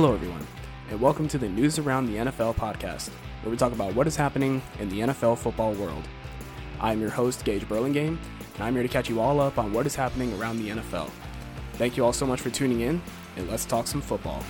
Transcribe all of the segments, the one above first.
Hello, everyone, and welcome to the News Around the NFL podcast, where we talk about what is happening in the NFL football world. I'm your host, Gage Burlingame, and I'm here to catch you all up on what is happening around the NFL. Thank you all so much for tuning in, and let's talk some football.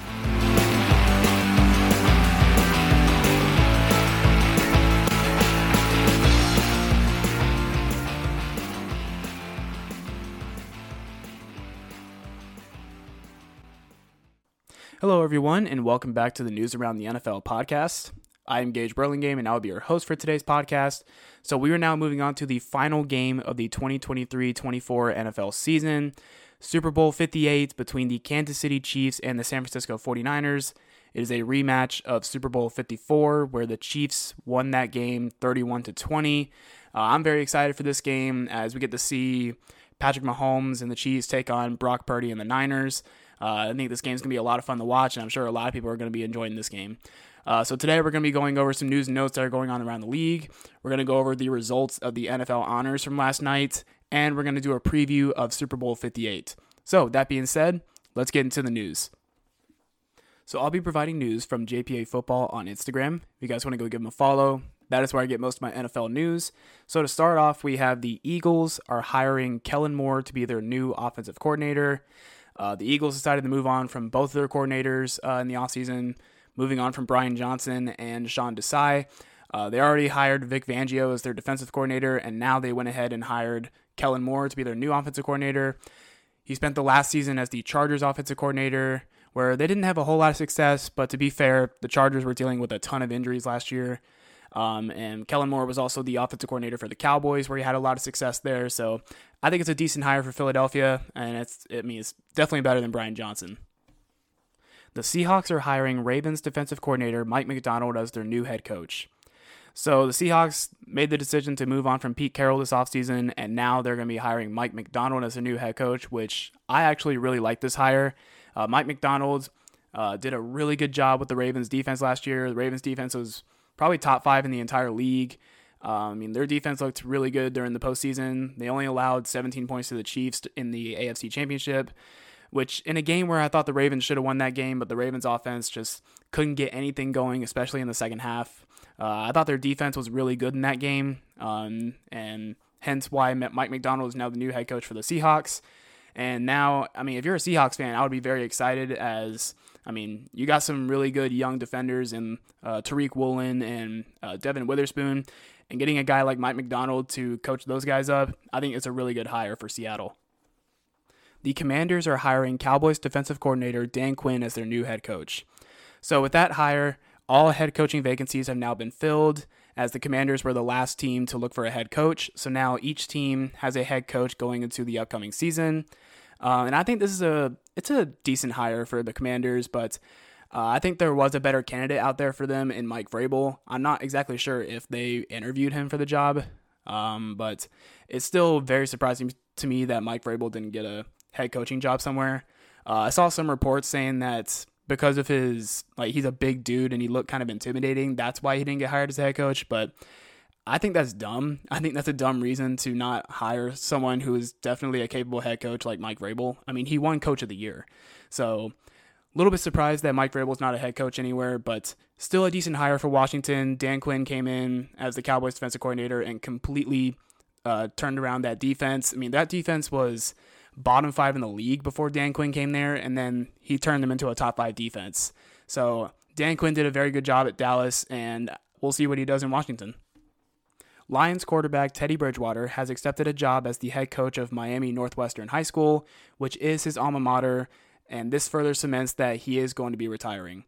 Hello, everyone, and welcome back to the News Around the NFL podcast. I'm Gage Burlingame, and I'll be your host for today's podcast. So, we are now moving on to the final game of the 2023 24 NFL season Super Bowl 58 between the Kansas City Chiefs and the San Francisco 49ers. It is a rematch of Super Bowl 54, where the Chiefs won that game 31 to 20. Uh, I'm very excited for this game as we get to see Patrick Mahomes and the Chiefs take on Brock Purdy and the Niners. Uh, I think this game is going to be a lot of fun to watch, and I'm sure a lot of people are going to be enjoying this game. Uh, so today we're going to be going over some news and notes that are going on around the league. We're going to go over the results of the NFL honors from last night, and we're going to do a preview of Super Bowl 58. So that being said, let's get into the news. So I'll be providing news from JPA Football on Instagram. If you guys want to go give them a follow, that is where I get most of my NFL news. So to start off, we have the Eagles are hiring Kellen Moore to be their new offensive coordinator. Uh, the Eagles decided to move on from both of their coordinators uh, in the offseason, moving on from Brian Johnson and Sean Desai. Uh, they already hired Vic Fangio as their defensive coordinator, and now they went ahead and hired Kellen Moore to be their new offensive coordinator. He spent the last season as the Chargers offensive coordinator, where they didn't have a whole lot of success, but to be fair, the Chargers were dealing with a ton of injuries last year. Um, and Kellen Moore was also the offensive coordinator for the Cowboys, where he had a lot of success there. So I think it's a decent hire for Philadelphia, and it's it means definitely better than Brian Johnson. The Seahawks are hiring Ravens defensive coordinator Mike Macdonald as their new head coach. So the Seahawks made the decision to move on from Pete Carroll this offseason, and now they're going to be hiring Mike Macdonald as their new head coach, which I actually really like this hire. Uh, Mike Macdonald uh, did a really good job with the Ravens defense last year. The Ravens defense was probably top five in the entire league. Um, I mean, their defense looked really good during the postseason. They only allowed 17 points to the Chiefs in the AFC Championship, which in a game where I thought the Ravens should have won that game, but the Ravens offense just couldn't get anything going, especially in the second half. Uh, I thought their defense was really good in that game, um, and hence why Mike Macdonald is now the new head coach for the Seahawks. And now, I mean, if you're a Seahawks fan, I would be very excited as I mean, you got some really good young defenders in uh, Tariq Woolen and uh, Devon Witherspoon, and getting a guy like Mike Macdonald to coach those guys up, I think it's a really good hire for Seattle. The Commanders are hiring Cowboys defensive coordinator Dan Quinn as their new head coach. So, with that hire, all head coaching vacancies have now been filled, as the Commanders were the last team to look for a head coach. So now each team has a head coach going into the upcoming season. Uh, and I think this is a it's a decent hire for the Commanders, but uh, I think there was a better candidate out there for them in Mike Vrabel. I'm not exactly sure if they interviewed him for the job, um, but it's still very surprising to me that Mike Vrabel didn't get a head coaching job somewhere. Uh, I saw some reports saying that because of his like he's a big dude and he looked kind of intimidating, that's why he didn't get hired as a head coach. But I think that's dumb. I think that's a dumb reason to not hire someone who is definitely a capable head coach like Mike Vrabel. I mean, he won Coach of the Year, so a little bit surprised that Mike Vrabel is not a head coach anywhere, but still a decent hire for Washington. Dan Quinn came in as the Cowboys defensive coordinator and completely uh, turned around that defense. I mean, that defense was bottom five in the league before Dan Quinn came there, and then he turned them into a top five defense. So Dan Quinn did a very good job at Dallas, and we'll see what he does in Washington. Lions quarterback Teddy Bridgewater has accepted a job as the head coach of Miami Northwestern High School, which is his alma mater, and this further cements that he is going to be retiring.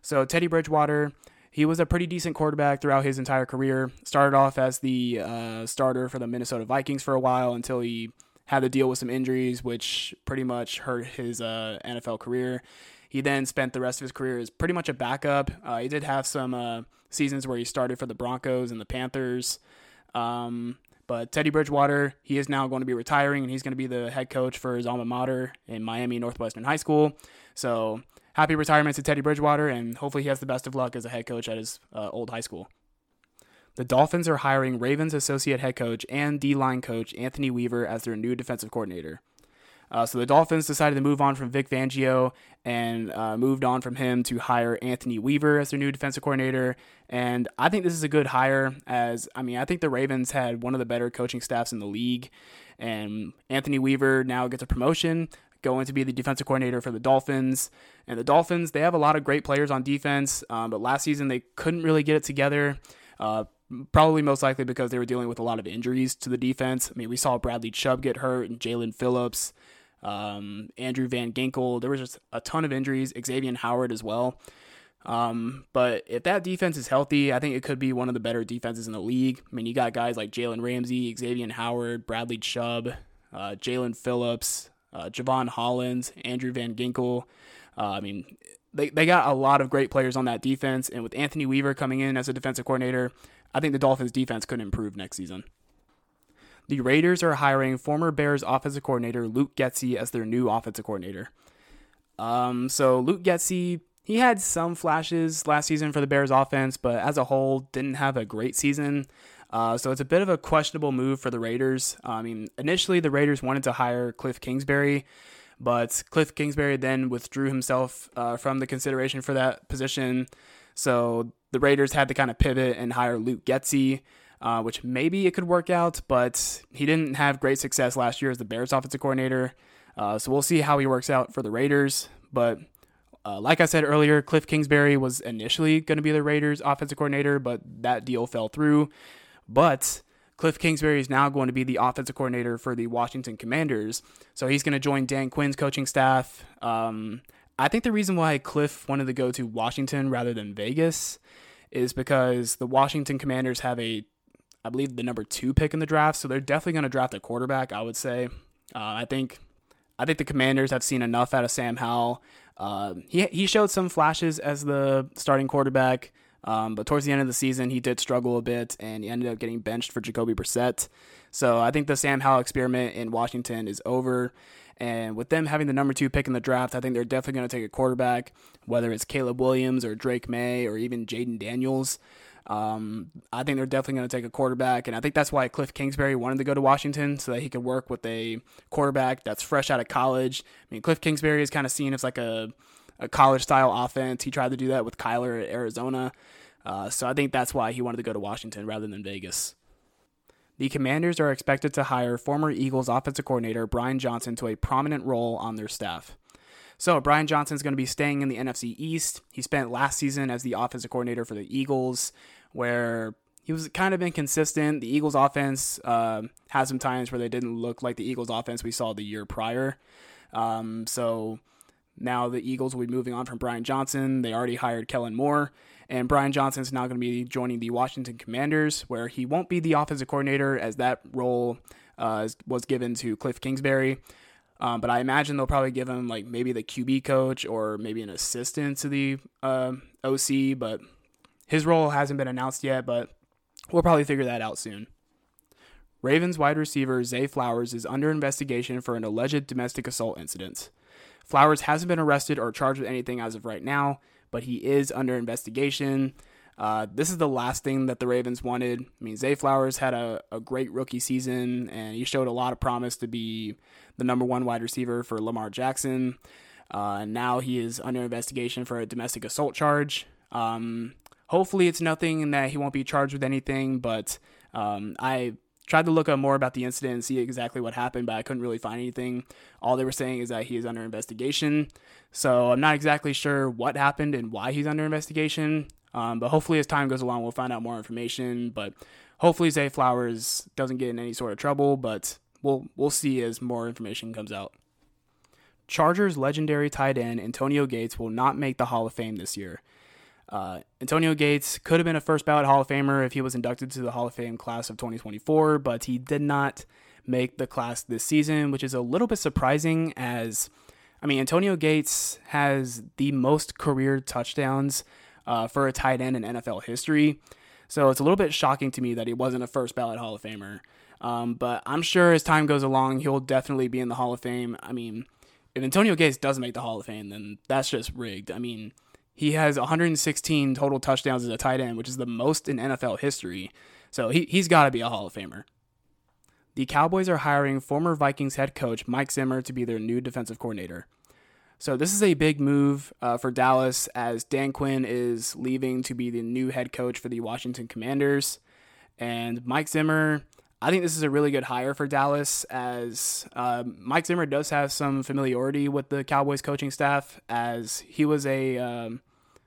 So, Teddy Bridgewater, he was a pretty decent quarterback throughout his entire career. Started off as the uh, starter for the Minnesota Vikings for a while until he had to deal with some injuries, which pretty much hurt his uh, NFL career. He then spent the rest of his career as pretty much a backup. Uh, he did have some uh, seasons where he started for the Broncos and the Panthers. Um, but Teddy Bridgewater, he is now going to be retiring and he's going to be the head coach for his alma mater in Miami Northwestern High School. So happy retirement to Teddy Bridgewater and hopefully he has the best of luck as a head coach at his uh, old high school. The Dolphins are hiring Ravens associate head coach and D line coach Anthony Weaver as their new defensive coordinator. Uh, so the Dolphins decided to move on from Vic Fangio and uh, moved on from him to hire Anthony Weaver as their new defensive coordinator. And I think this is a good hire, as I mean, I think the Ravens had one of the better coaching staffs in the league. And Anthony Weaver now gets a promotion, going to be the defensive coordinator for the Dolphins. And the Dolphins, they have a lot of great players on defense, um, but last season they couldn't really get it together. Uh, probably most likely because they were dealing with a lot of injuries to the defense. I mean, we saw Bradley Chubb get hurt and Jaelan Phillips um, Andrew Van Ginkel. There was just a ton of injuries. Xavier Howard as well. Um, but if that defense is healthy, I think it could be one of the better defenses in the league. I mean, you got guys like Jalen Ramsey, Xavier Howard, Bradley Chubb, uh, Jaelan Phillips, uh, Jevon Holland, Andrew Van Ginkel. Uh, I mean, they, they got a lot of great players on that defense. And with Anthony Weaver coming in as a defensive coordinator, I think the Dolphins defense could improve next season the Raiders are hiring former Bears offensive coordinator Luke Getsy as their new offensive coordinator. Um, so Luke Getsy, he had some flashes last season for the Bears offense, but as a whole, didn't have a great season. Uh, so it's a bit of a questionable move for the Raiders. Uh, I mean, initially the Raiders wanted to hire Cliff Kingsbury, but Cliff Kingsbury then withdrew himself uh, from the consideration for that position. So the Raiders had to kind of pivot and hire Luke Getsy uh, which maybe it could work out, but he didn't have great success last year as the Bears offensive coordinator. Uh, so we'll see how he works out for the Raiders. But uh, like I said earlier, Cliff Kingsbury was initially going to be the Raiders offensive coordinator, but that deal fell through. But Cliff Kingsbury is now going to be the offensive coordinator for the Washington Commanders. So he's going to join Dan Quinn's coaching staff. Um, I think the reason why Cliff wanted to go to Washington rather than Vegas is because the Washington Commanders have a I believe, the number two pick in the draft. So they're definitely going to draft a quarterback. I would say. Uh, I think, I think the Commanders have seen enough out of Sam Howell. Uh, he he showed some flashes as the starting quarterback, um, but towards the end of the season he did struggle a bit, and he ended up getting benched for Jacoby Brissett. So I think the Sam Howell experiment in Washington is over. And with them having the number two pick in the draft, I think they're definitely going to take a quarterback, whether it's Caleb Williams or Drake Maye or even Jayden Daniels. Um, I think they're definitely going to take a quarterback, and I think that's why Cliff Kingsbury wanted to go to Washington so that he could work with a quarterback that's fresh out of college. I mean, Cliff Kingsbury is kind of seen as like a, a college style offense. He tried to do that with Kyler at Arizona, uh, so I think that's why he wanted to go to Washington rather than Vegas. The Commanders are expected to hire former Eagles offensive coordinator Brian Johnson to a prominent role on their staff. So Brian Johnson is going to be staying in the NFC East. He spent last season as the offensive coordinator for the Eagles, where he was kind of inconsistent. The Eagles' offense uh, had some times where they didn't look like the Eagles' offense we saw the year prior. Um, so now the Eagles will be moving on from Brian Johnson. They already hired Kellen Moore, and Brian Johnson is now going to be joining the Washington Commanders, where he won't be the offensive coordinator as that role uh, was given to Cliff Kingsbury. Um, but I imagine they'll probably give him like maybe the QB coach or maybe an assistant to the uh, OC. But his role hasn't been announced yet, but we'll probably figure that out soon. Ravens wide receiver Zay Flowers is under investigation for an alleged domestic assault incident. Flowers hasn't been arrested or charged with anything as of right now, but he is under investigation. Uh, this is the last thing that the Ravens wanted. I mean, Zay Flowers had a, a great rookie season, and he showed a lot of promise to be the number one wide receiver for Lamar Jackson. Uh, now he is under investigation for a domestic assault charge. Um, hopefully, it's nothing and that he won't be charged with anything, but um, I tried to look up more about the incident and see exactly what happened, but I couldn't really find anything. All they were saying is that he is under investigation. So I'm not exactly sure what happened and why he's under investigation. Um, but hopefully, as time goes along, we'll find out more information. But hopefully, Zay Flowers doesn't get in any sort of trouble. But we'll we'll see as more information comes out. Chargers legendary tight end Antonio Gates will not make the Hall of Fame this year. Uh, Antonio Gates could have been a first ballot Hall of Famer if he was inducted to the Hall of Fame class of 2024, but he did not make the class this season, which is a little bit surprising as I mean, Antonio Gates has the most career touchdowns uh, for a tight end in NFL history. So it's a little bit shocking to me that he wasn't a first ballot Hall of Famer. Um, but I'm sure as time goes along, he'll definitely be in the Hall of Fame. I mean, if Antonio Gates doesn't make the Hall of Fame, then that's just rigged. I mean, he has 116 total touchdowns as a tight end, which is the most in NFL history. So he, he's got to be a Hall of Famer. the Cowboys are hiring former Vikings head coach Mike Zimmer to be their new defensive coordinator. So this is a big move uh, for Dallas as Dan Quinn is leaving to be the new head coach for the Washington Commanders, and Mike Zimmer. I think this is a really good hire for Dallas as uh, Mike Zimmer does have some familiarity with the Cowboys coaching staff as he was a um,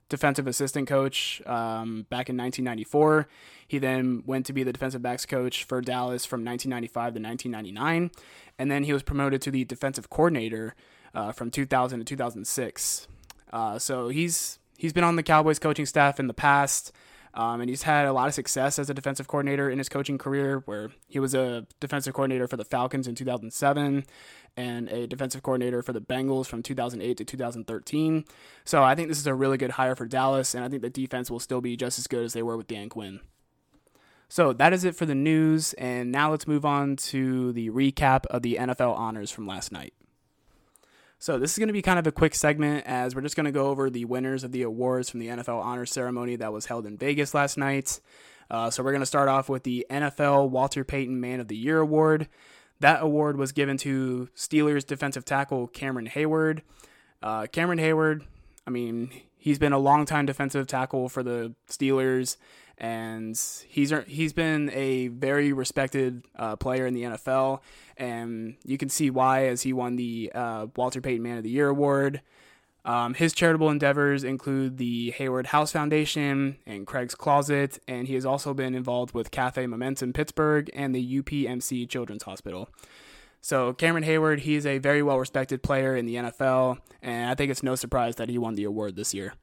defensive assistant coach um, back in 1994. He then went to be the defensive backs coach for Dallas from 1995 to 1999, and then he was promoted to the defensive coordinator uh, from 2000 to 2006. Uh, so he's he's been on the Cowboys coaching staff in the past. Um, and he's had a lot of success as a defensive coordinator in his coaching career, where he was a defensive coordinator for the Falcons in 2007 and a defensive coordinator for the Bengals from 2008 to 2013. So I think this is a really good hire for Dallas, and I think the defense will still be just as good as they were with Dan Quinn. So that is it for the news, and now let's move on to the recap of the NFL honors from last night. So this is going to be kind of a quick segment as we're just going to go over the winners of the awards from the NFL Honor ceremony that was held in Vegas last night. Uh, so we're going to start off with the NFL Walter Payton Man of the Year award. That award was given to Steelers defensive tackle Cameron Heyward. Uh, Cameron Heyward, I mean, he's been a long-time defensive tackle for the Steelers and he's he's been a very respected uh, player in the NFL, and you can see why as he won the uh, Walter Payton Man of the Year award. Um, his charitable endeavors include the Heyward House Foundation and Craig's Closet, and he has also been involved with Cafe Momentum Pittsburgh and the UPMC Children's Hospital. So Cameron Heyward, he is a very well respected player in the NFL, and I think it's no surprise that he won the award this year.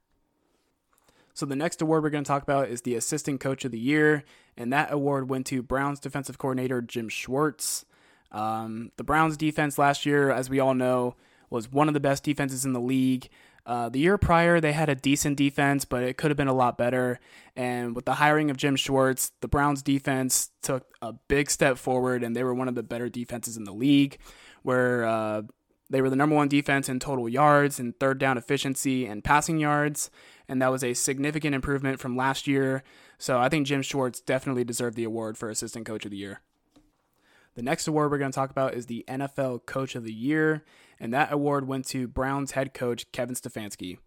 So the next award we're going to talk about is the Assistant Coach of the Year, and that award went to Browns defensive coordinator Jim Schwartz. Um, the Browns defense last year, as we all know, was one of the best defenses in the league. Uh, the year prior, they had a decent defense, but it could have been a lot better. And with the hiring of Jim Schwartz, the Browns defense took a big step forward, and they were one of the better defenses in the league, where uh, they were the number one defense in total yards and third down efficiency and passing yards and that was a significant improvement from last year. So I think Jim Schwartz definitely deserved the award for Assistant Coach of the Year. The next award we're going to talk about is the NFL Coach of the Year, and that award went to Browns head coach Kevin Stefanski.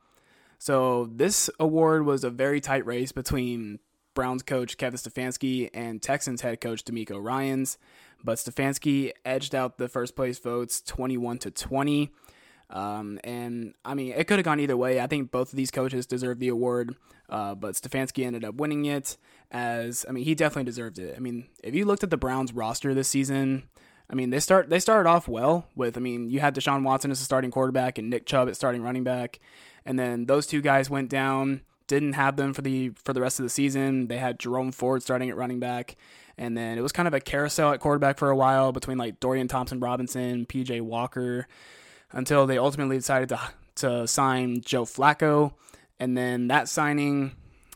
So this award was a very tight race between Browns coach Kevin Stefanski and Texans head coach DeMeco Ryans, but Stefanski edged out the first place votes 21 to 20. Um, and I mean, it could have gone either way. I think both of these coaches deserve the award, uh, but Stefanski ended up winning it. As I mean, he definitely deserved it. I mean, if you looked at the Browns roster this season, I mean, they start they started off well with. I mean, you had Deshaun Watson as a starting quarterback and Nick Chubb at starting running back, and then those two guys went down. Didn't have them for the for the rest of the season. They had Jerome Ford starting at running back, and then it was kind of a carousel at quarterback for a while between like Dorian Thompson Robinson, PJ Walker until they ultimately decided to to sign Joe Flacco, and then that signing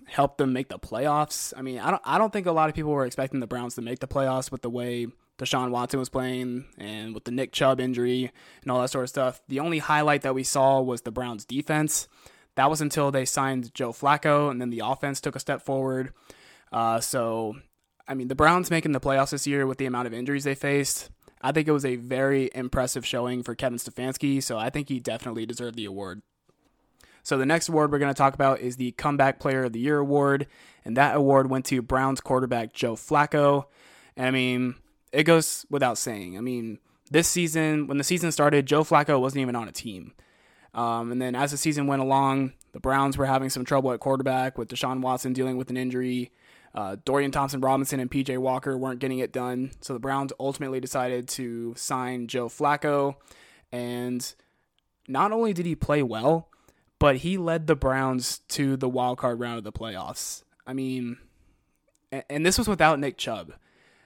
helped them make the playoffs. I mean, I don't I don't think a lot of people were expecting the Browns to make the playoffs with the way Deshaun Watson was playing and with the Nick Chubb injury and all that sort of stuff. The only highlight that we saw was the Browns defense. That was until they signed Joe Flacco, and then the offense took a step forward. Uh, so, I mean, the Browns making the playoffs this year with the amount of injuries they faced I think it was a very impressive showing for Kevin Stefanski, so I think he definitely deserved the award. So the next award we're going to talk about is the Comeback Player of the Year award, and that award went to Browns quarterback Joe Flacco. And I mean, it goes without saying. I mean, this season, when the season started, Joe Flacco wasn't even on a team. Um, and then as the season went along, the Browns were having some trouble at quarterback with Deshaun Watson dealing with an injury. Uh, Dorian Thompson Robinson and PJ Walker weren't getting it done. So the Browns ultimately decided to sign Joe Flacco. And not only did he play well, but he led the Browns to the wild card round of the playoffs. I mean, and this was without Nick Chubb.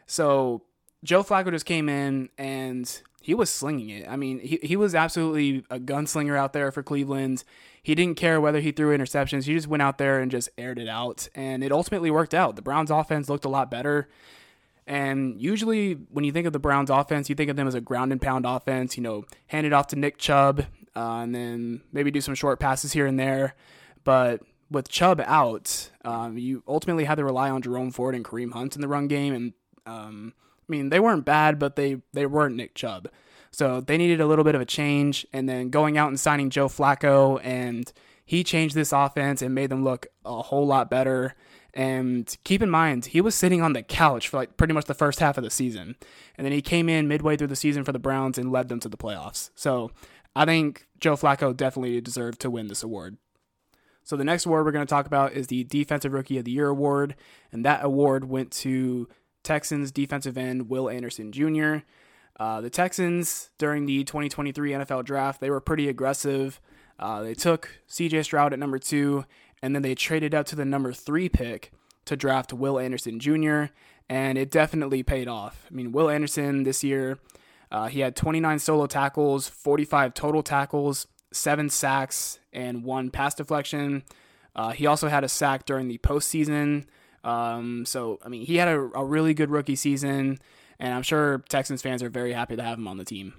So Joe Flacco just came in and he was slinging it. I mean, he, he was absolutely a gunslinger out there for Cleveland. He didn't care whether he threw interceptions. He just went out there and just aired it out. And it ultimately worked out. The Browns offense looked a lot better. And usually, when you think of the Browns offense, you think of them as a ground and pound offense, you know, hand it off to Nick Chubb uh, and then maybe do some short passes here and there. But with Chubb out, um, you ultimately had to rely on Jerome Ford and Kareem Hunt in the run game. And um, I mean, they weren't bad, but they they weren't Nick Chubb. So they needed a little bit of a change, and then going out and signing Joe Flacco, and he changed this offense and made them look a whole lot better. And keep in mind, he was sitting on the couch for like pretty much the first half of the season. And then he came in midway through the season for the Browns and led them to the playoffs. So I think Joe Flacco definitely deserved to win this award. So the next award we're going to talk about is the Defensive Rookie of the Year award. And that award went to Texans defensive end Will Anderson Jr. Uh, the Texans, during the 2023 NFL draft, they were pretty aggressive. Uh, they took CJ Stroud at number two and then they traded up to the number three pick to draft Will Anderson Jr., and it definitely paid off. I mean, Will Anderson this year, uh, he had 29 solo tackles, 45 total tackles, seven sacks, and one pass deflection. Uh, he also had a sack during the postseason. Um, so, I mean, he had a, a really good rookie season, and I'm sure Texans fans are very happy to have him on the team.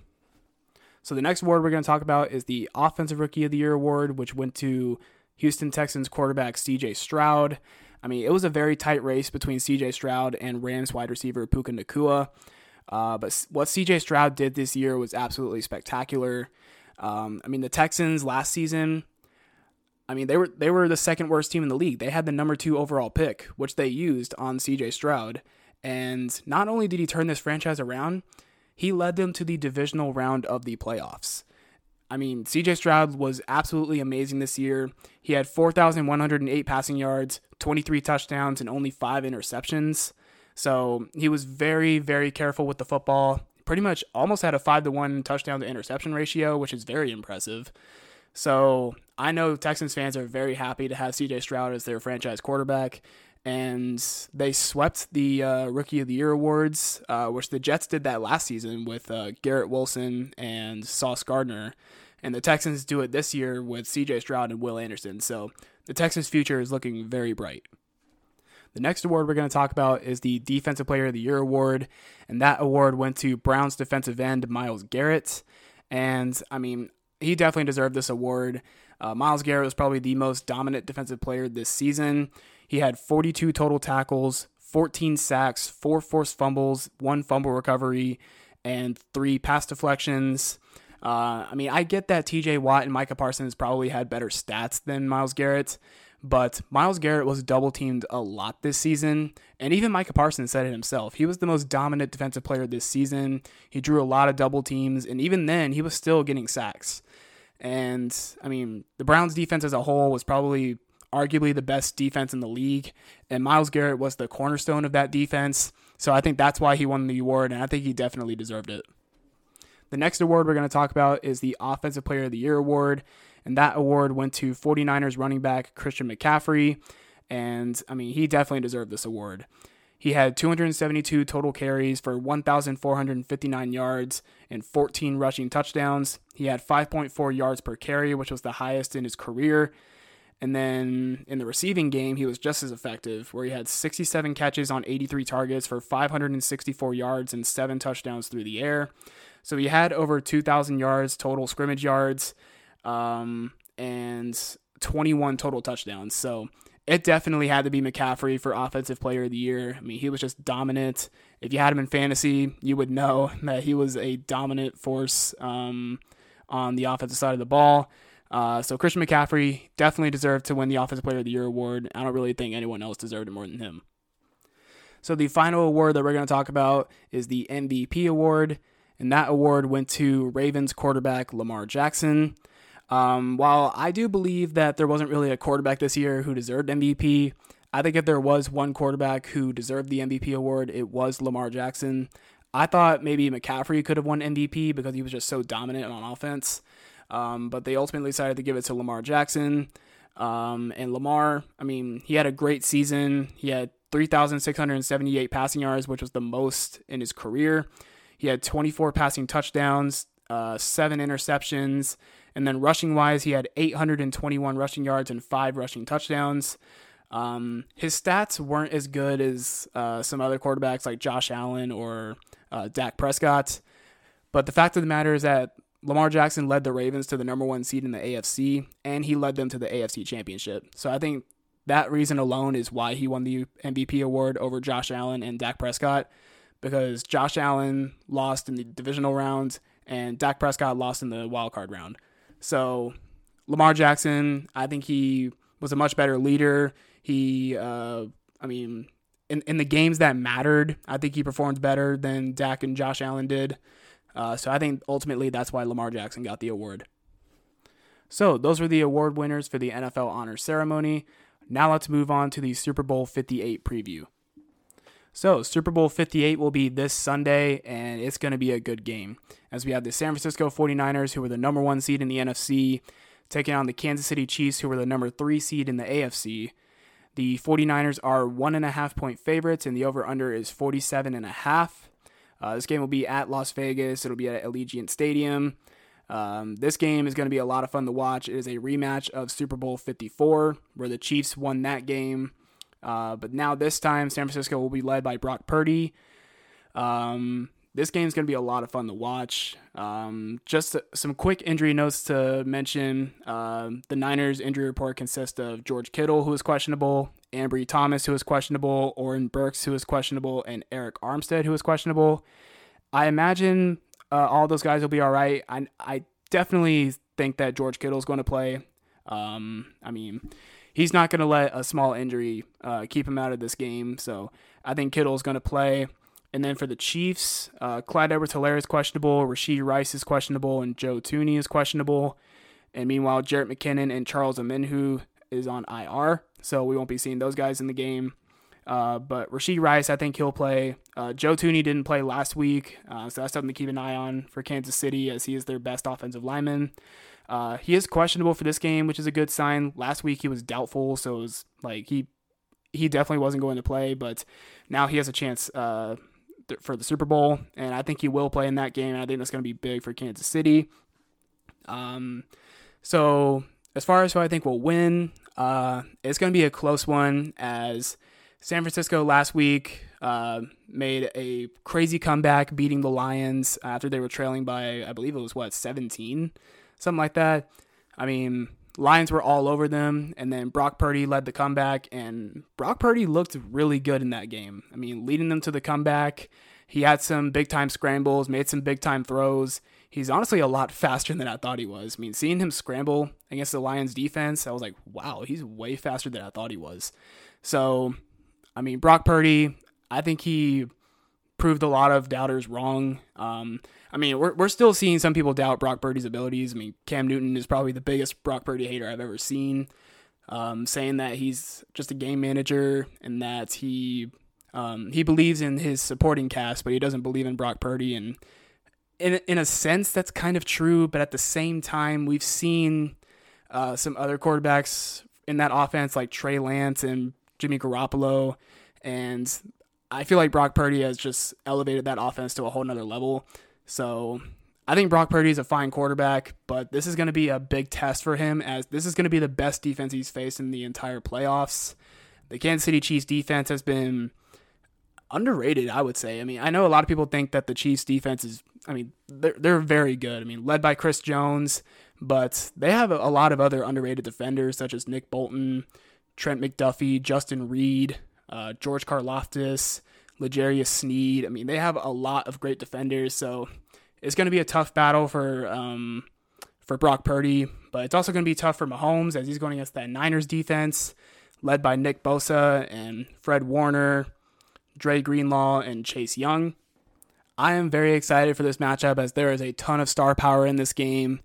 So, the next award we're going to talk about is the Offensive Rookie of the Year award, which went to Houston Texans quarterback CJ Stroud. I mean, it was a very tight race between CJ Stroud and Rams wide receiver Puka Nacua. Uh, but what CJ Stroud did this year was absolutely spectacular. Um, I mean, the Texans last season, I mean, they were they were the second worst team in the league. They had the number two overall pick, which they used on CJ Stroud. And not only did he turn this franchise around, he led them to the divisional round of the playoffs. I mean, CJ Stroud was absolutely amazing this year. He had 4,108 passing yards, 23 touchdowns, and only five interceptions. So he was very, very careful with the football. Pretty much almost had a 5 to 1 touchdown to interception ratio, which is very impressive. So I know Texans fans are very happy to have CJ Stroud as their franchise quarterback. And they swept the uh, Rookie of the Year awards, uh, which the Jets did that last season with uh, Garrett Wilson and Sauce Gardner. And the Texans do it this year with CJ Stroud and Will Anderson. So the Texans' future is looking very bright. The next award we're going to talk about is the Defensive Player of the Year award, and that award went to Browns defensive end Myles Garrett. And I mean, he definitely deserved this award. Uh, Myles Garrett was probably the most dominant defensive player this season. He had 42 total tackles, 14 sacks, four forced fumbles, one fumble recovery, and three pass deflections. Uh, I mean, I get that TJ Watt and Micah Parsons probably had better stats than Myles Garrett, but Myles Garrett was double teamed a lot this season. And even Micah Parsons said it himself. He was the most dominant defensive player this season. He drew a lot of double teams, and even then, he was still getting sacks. And I mean, the Browns defense as a whole was probably arguably the best defense in the league. And Myles Garrett was the cornerstone of that defense. So I think that's why he won the award, and I think he definitely deserved it. The next award we're going to talk about is the Offensive Player of the Year award, and that award went to 49ers running back Christian McCaffrey. And I mean, he definitely deserved this award. He had 272 total carries for 1,459 yards and 14 rushing touchdowns. He had 5.4 yards per carry, which was the highest in his career. And then in the receiving game, he was just as effective, where he had 67 catches on 83 targets for 564 yards and seven touchdowns through the air. So he had over 2,000 yards total scrimmage yards um, and 21 total touchdowns. So it definitely had to be McCaffrey for Offensive Player of the Year. I mean, he was just dominant. If you had him in fantasy, you would know that he was a dominant force um, on the offensive side of the ball. Uh, so Christian McCaffrey definitely deserved to win the Offensive Player of the Year award. I don't really think anyone else deserved it more than him. So the final award that we're going to talk about is the MVP award and that award went to Ravens quarterback Lamar Jackson. Um, while I do believe that there wasn't really a quarterback this year who deserved MVP, I think if there was one quarterback who deserved the MVP award, it was Lamar Jackson. I thought maybe McCaffrey could have won MVP because he was just so dominant on offense. Um, but they ultimately decided to give it to Lamar Jackson. Um, and Lamar, I mean, he had a great season. He had 3,678 passing yards, which was the most in his career. He had 24 passing touchdowns, uh, seven interceptions, and then rushing wise, he had 821 rushing yards and five rushing touchdowns. Um, his stats weren't as good as uh, some other quarterbacks like Josh Allen or uh, Dak Prescott. But the fact of the matter is that Lamar Jackson led the Ravens to the number one seed in the AFC, and he led them to the AFC championship. So I think that reason alone is why he won the MVP award over Josh Allen and Dak Prescott because Josh Allen lost in the divisional round and Dak Prescott lost in the wild card round. So Lamar Jackson, I think he was a much better leader. He, uh, I mean, in, in the games that mattered, I think he performed better than Dak and Josh Allen did. Uh, so I think ultimately that's why Lamar Jackson got the award. So those were the award winners for the NFL Honors Ceremony. Now let's move on to the Super Bowl 58 preview. So, Super Bowl 58 will be this Sunday, and it's going to be a good game. As we have the San Francisco 49ers, who were the number one seed in the NFC, taking on the Kansas City Chiefs, who were the number three seed in the AFC. The 49ers are one and a half point favorites, and the over under is 47 and a half. Uh, this game will be at Las Vegas. It'll be at Allegiant Stadium. Um, this game is going to be a lot of fun to watch. It is a rematch of Super Bowl 54, where the Chiefs won that game. Uh, but now this time, San Francisco will be led by Brock Purdy. Um, this is going to be a lot of fun to watch. Um, just some quick injury notes to mention. Uh, the Niners injury report consists of George Kittle, who is questionable, Ambry Thomas, who is questionable, Oren Burks, who is questionable, and Arik Armstead, who is questionable. I imagine uh, all those guys will be all right. I, I definitely think that George Kittle is going to play. Um, I mean, he's not going to let a small injury uh, keep him out of this game. So I think Kittle is going to play. And then for the Chiefs, uh, Clyde Edwards-Helaire is questionable, Rashee Rice is questionable, and Joe Thuney is questionable. And meanwhile, Jerick McKinnon and Charles Omenihu is on IR, so we won't be seeing those guys in the game. Uh, but Rashee Rice, I think he'll play. Uh, Joe Thuney didn't play last week, uh, so that's something to keep an eye on for Kansas City as he is their best offensive lineman. Uh, he is questionable for this game, which is a good sign. Last week he was doubtful, so it was like he he definitely wasn't going to play, but now he has a chance uh, th- for the Super Bowl, and I think he will play in that game. And I think that's going to be big for Kansas City. Um, so as far as who I think will win, uh, it's going to be a close one as San Francisco last week uh, made a crazy comeback, beating the Lions after they were trailing by, I believe it was what, 17, something like that. I mean, Lions were all over them, and then Brock Purdy led the comeback, and Brock Purdy looked really good in that game. I mean, leading them to the comeback. He had some big time scrambles, made some big time throws. He's honestly a lot faster than I thought he was. I mean, seeing him scramble against the Lions defense, I was like, wow, he's way faster than I thought he was. So, I mean, Brock Purdy, I think he proved a lot of doubters wrong. Um, I mean, we're, we're still seeing some people doubt Brock Purdy's abilities. I mean, Cam Newton is probably the biggest Brock Purdy hater I've ever seen, um, saying that he's just a game manager and that he um, he believes in his supporting cast, but he doesn't believe in Brock Purdy. And in in a sense, that's kind of true. But at the same time, we've seen uh, some other quarterbacks in that offense, like Trey Lance and Jimmy Garoppolo, and I feel like Brock Purdy has just elevated that offense to a whole nother level. So I think Brock Purdy is a fine quarterback, but this is going to be a big test for him as this is going to be the best defense he's faced in the entire playoffs. The Kansas City Chiefs defense has been underrated, I would say. I mean, I know a lot of people think that the Chiefs defense is, I mean, they're, they're very good. I mean, led by Chris Jones, but they have a lot of other underrated defenders such as Nick Bolton, Trent McDuffie, Justin Reid, uh, George Karlaftis, L'Jarius Sneed. I mean, they have a lot of great defenders, so it's going to be a tough battle for um, for Brock Purdy, but it's also going to be tough for Mahomes as he's going against that Niners defense led by Nick Bosa and Fred Warner, Dre Greenlaw, and Chase Young. I am very excited for this matchup as there is a ton of star power in this game.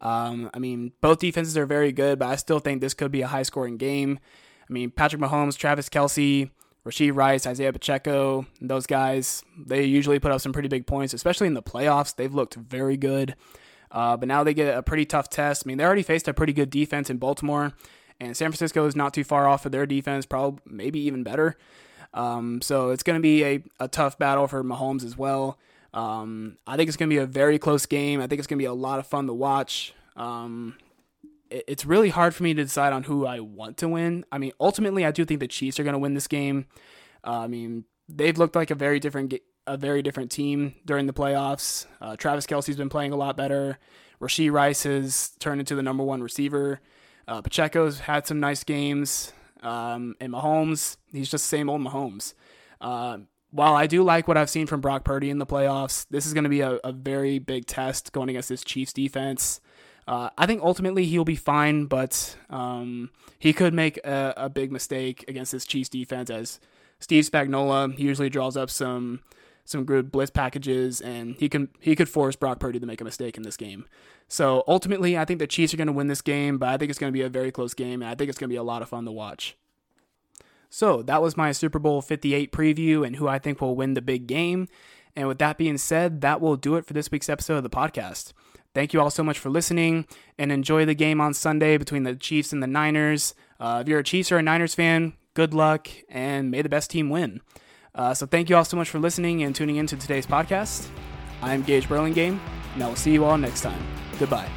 Um, I mean, both defenses are very good, but I still think this could be a high scoring game. I mean, Patrick Mahomes, Travis Kelce, Rashee Rice, Isaiah Pacheco, those guys, they usually put up some pretty big points, especially in the playoffs. They've looked very good. Uh, but now they get a pretty tough test. I mean, they already faced a pretty good defense in Baltimore, and San Francisco is not too far off of their defense, probably maybe even better. Um, so it's going to be a, a tough battle for Mahomes as well. Um, I think it's going to be a very close game. I think it's going to be a lot of fun to watch. Um, it's really hard for me to decide on who I want to win. I mean, ultimately, I do think the Chiefs are going to win this game. Uh, I mean, they've looked like a very different a very different team during the playoffs. Uh, Travis Kelce's been playing a lot better. Rashee Rice has turned into the number one receiver. Uh, Pacheco's had some nice games. Um, and Mahomes, he's just same old Mahomes. Uh, while I do like what I've seen from Brock Purdy in the playoffs, this is going to be a, a, very big test going against this Chiefs defense. Uh, I think ultimately he'll be fine, but um, he could make a, a, big mistake against this Chiefs defense as Steve Spagnuolo he usually draws up some some good blitz packages, and he can he could force Brock Purdy to make a mistake in this game. So ultimately, I think the Chiefs are going to win this game, but I think it's going to be a very close game, and I think it's going to be a lot of fun to watch. So that was my Super Bowl 58 preview and who I think will win the big game. And with that being said, that will do it for this week's episode of the podcast. Thank you all so much for listening and enjoy the game on Sunday between the Chiefs and the Niners. Uh, if you're a Chiefs or a Niners fan, good luck and may the best team win. Uh, so thank you all so much for listening and tuning into today's podcast. I'm Gage Burlingame, and I will see you all next time. Goodbye.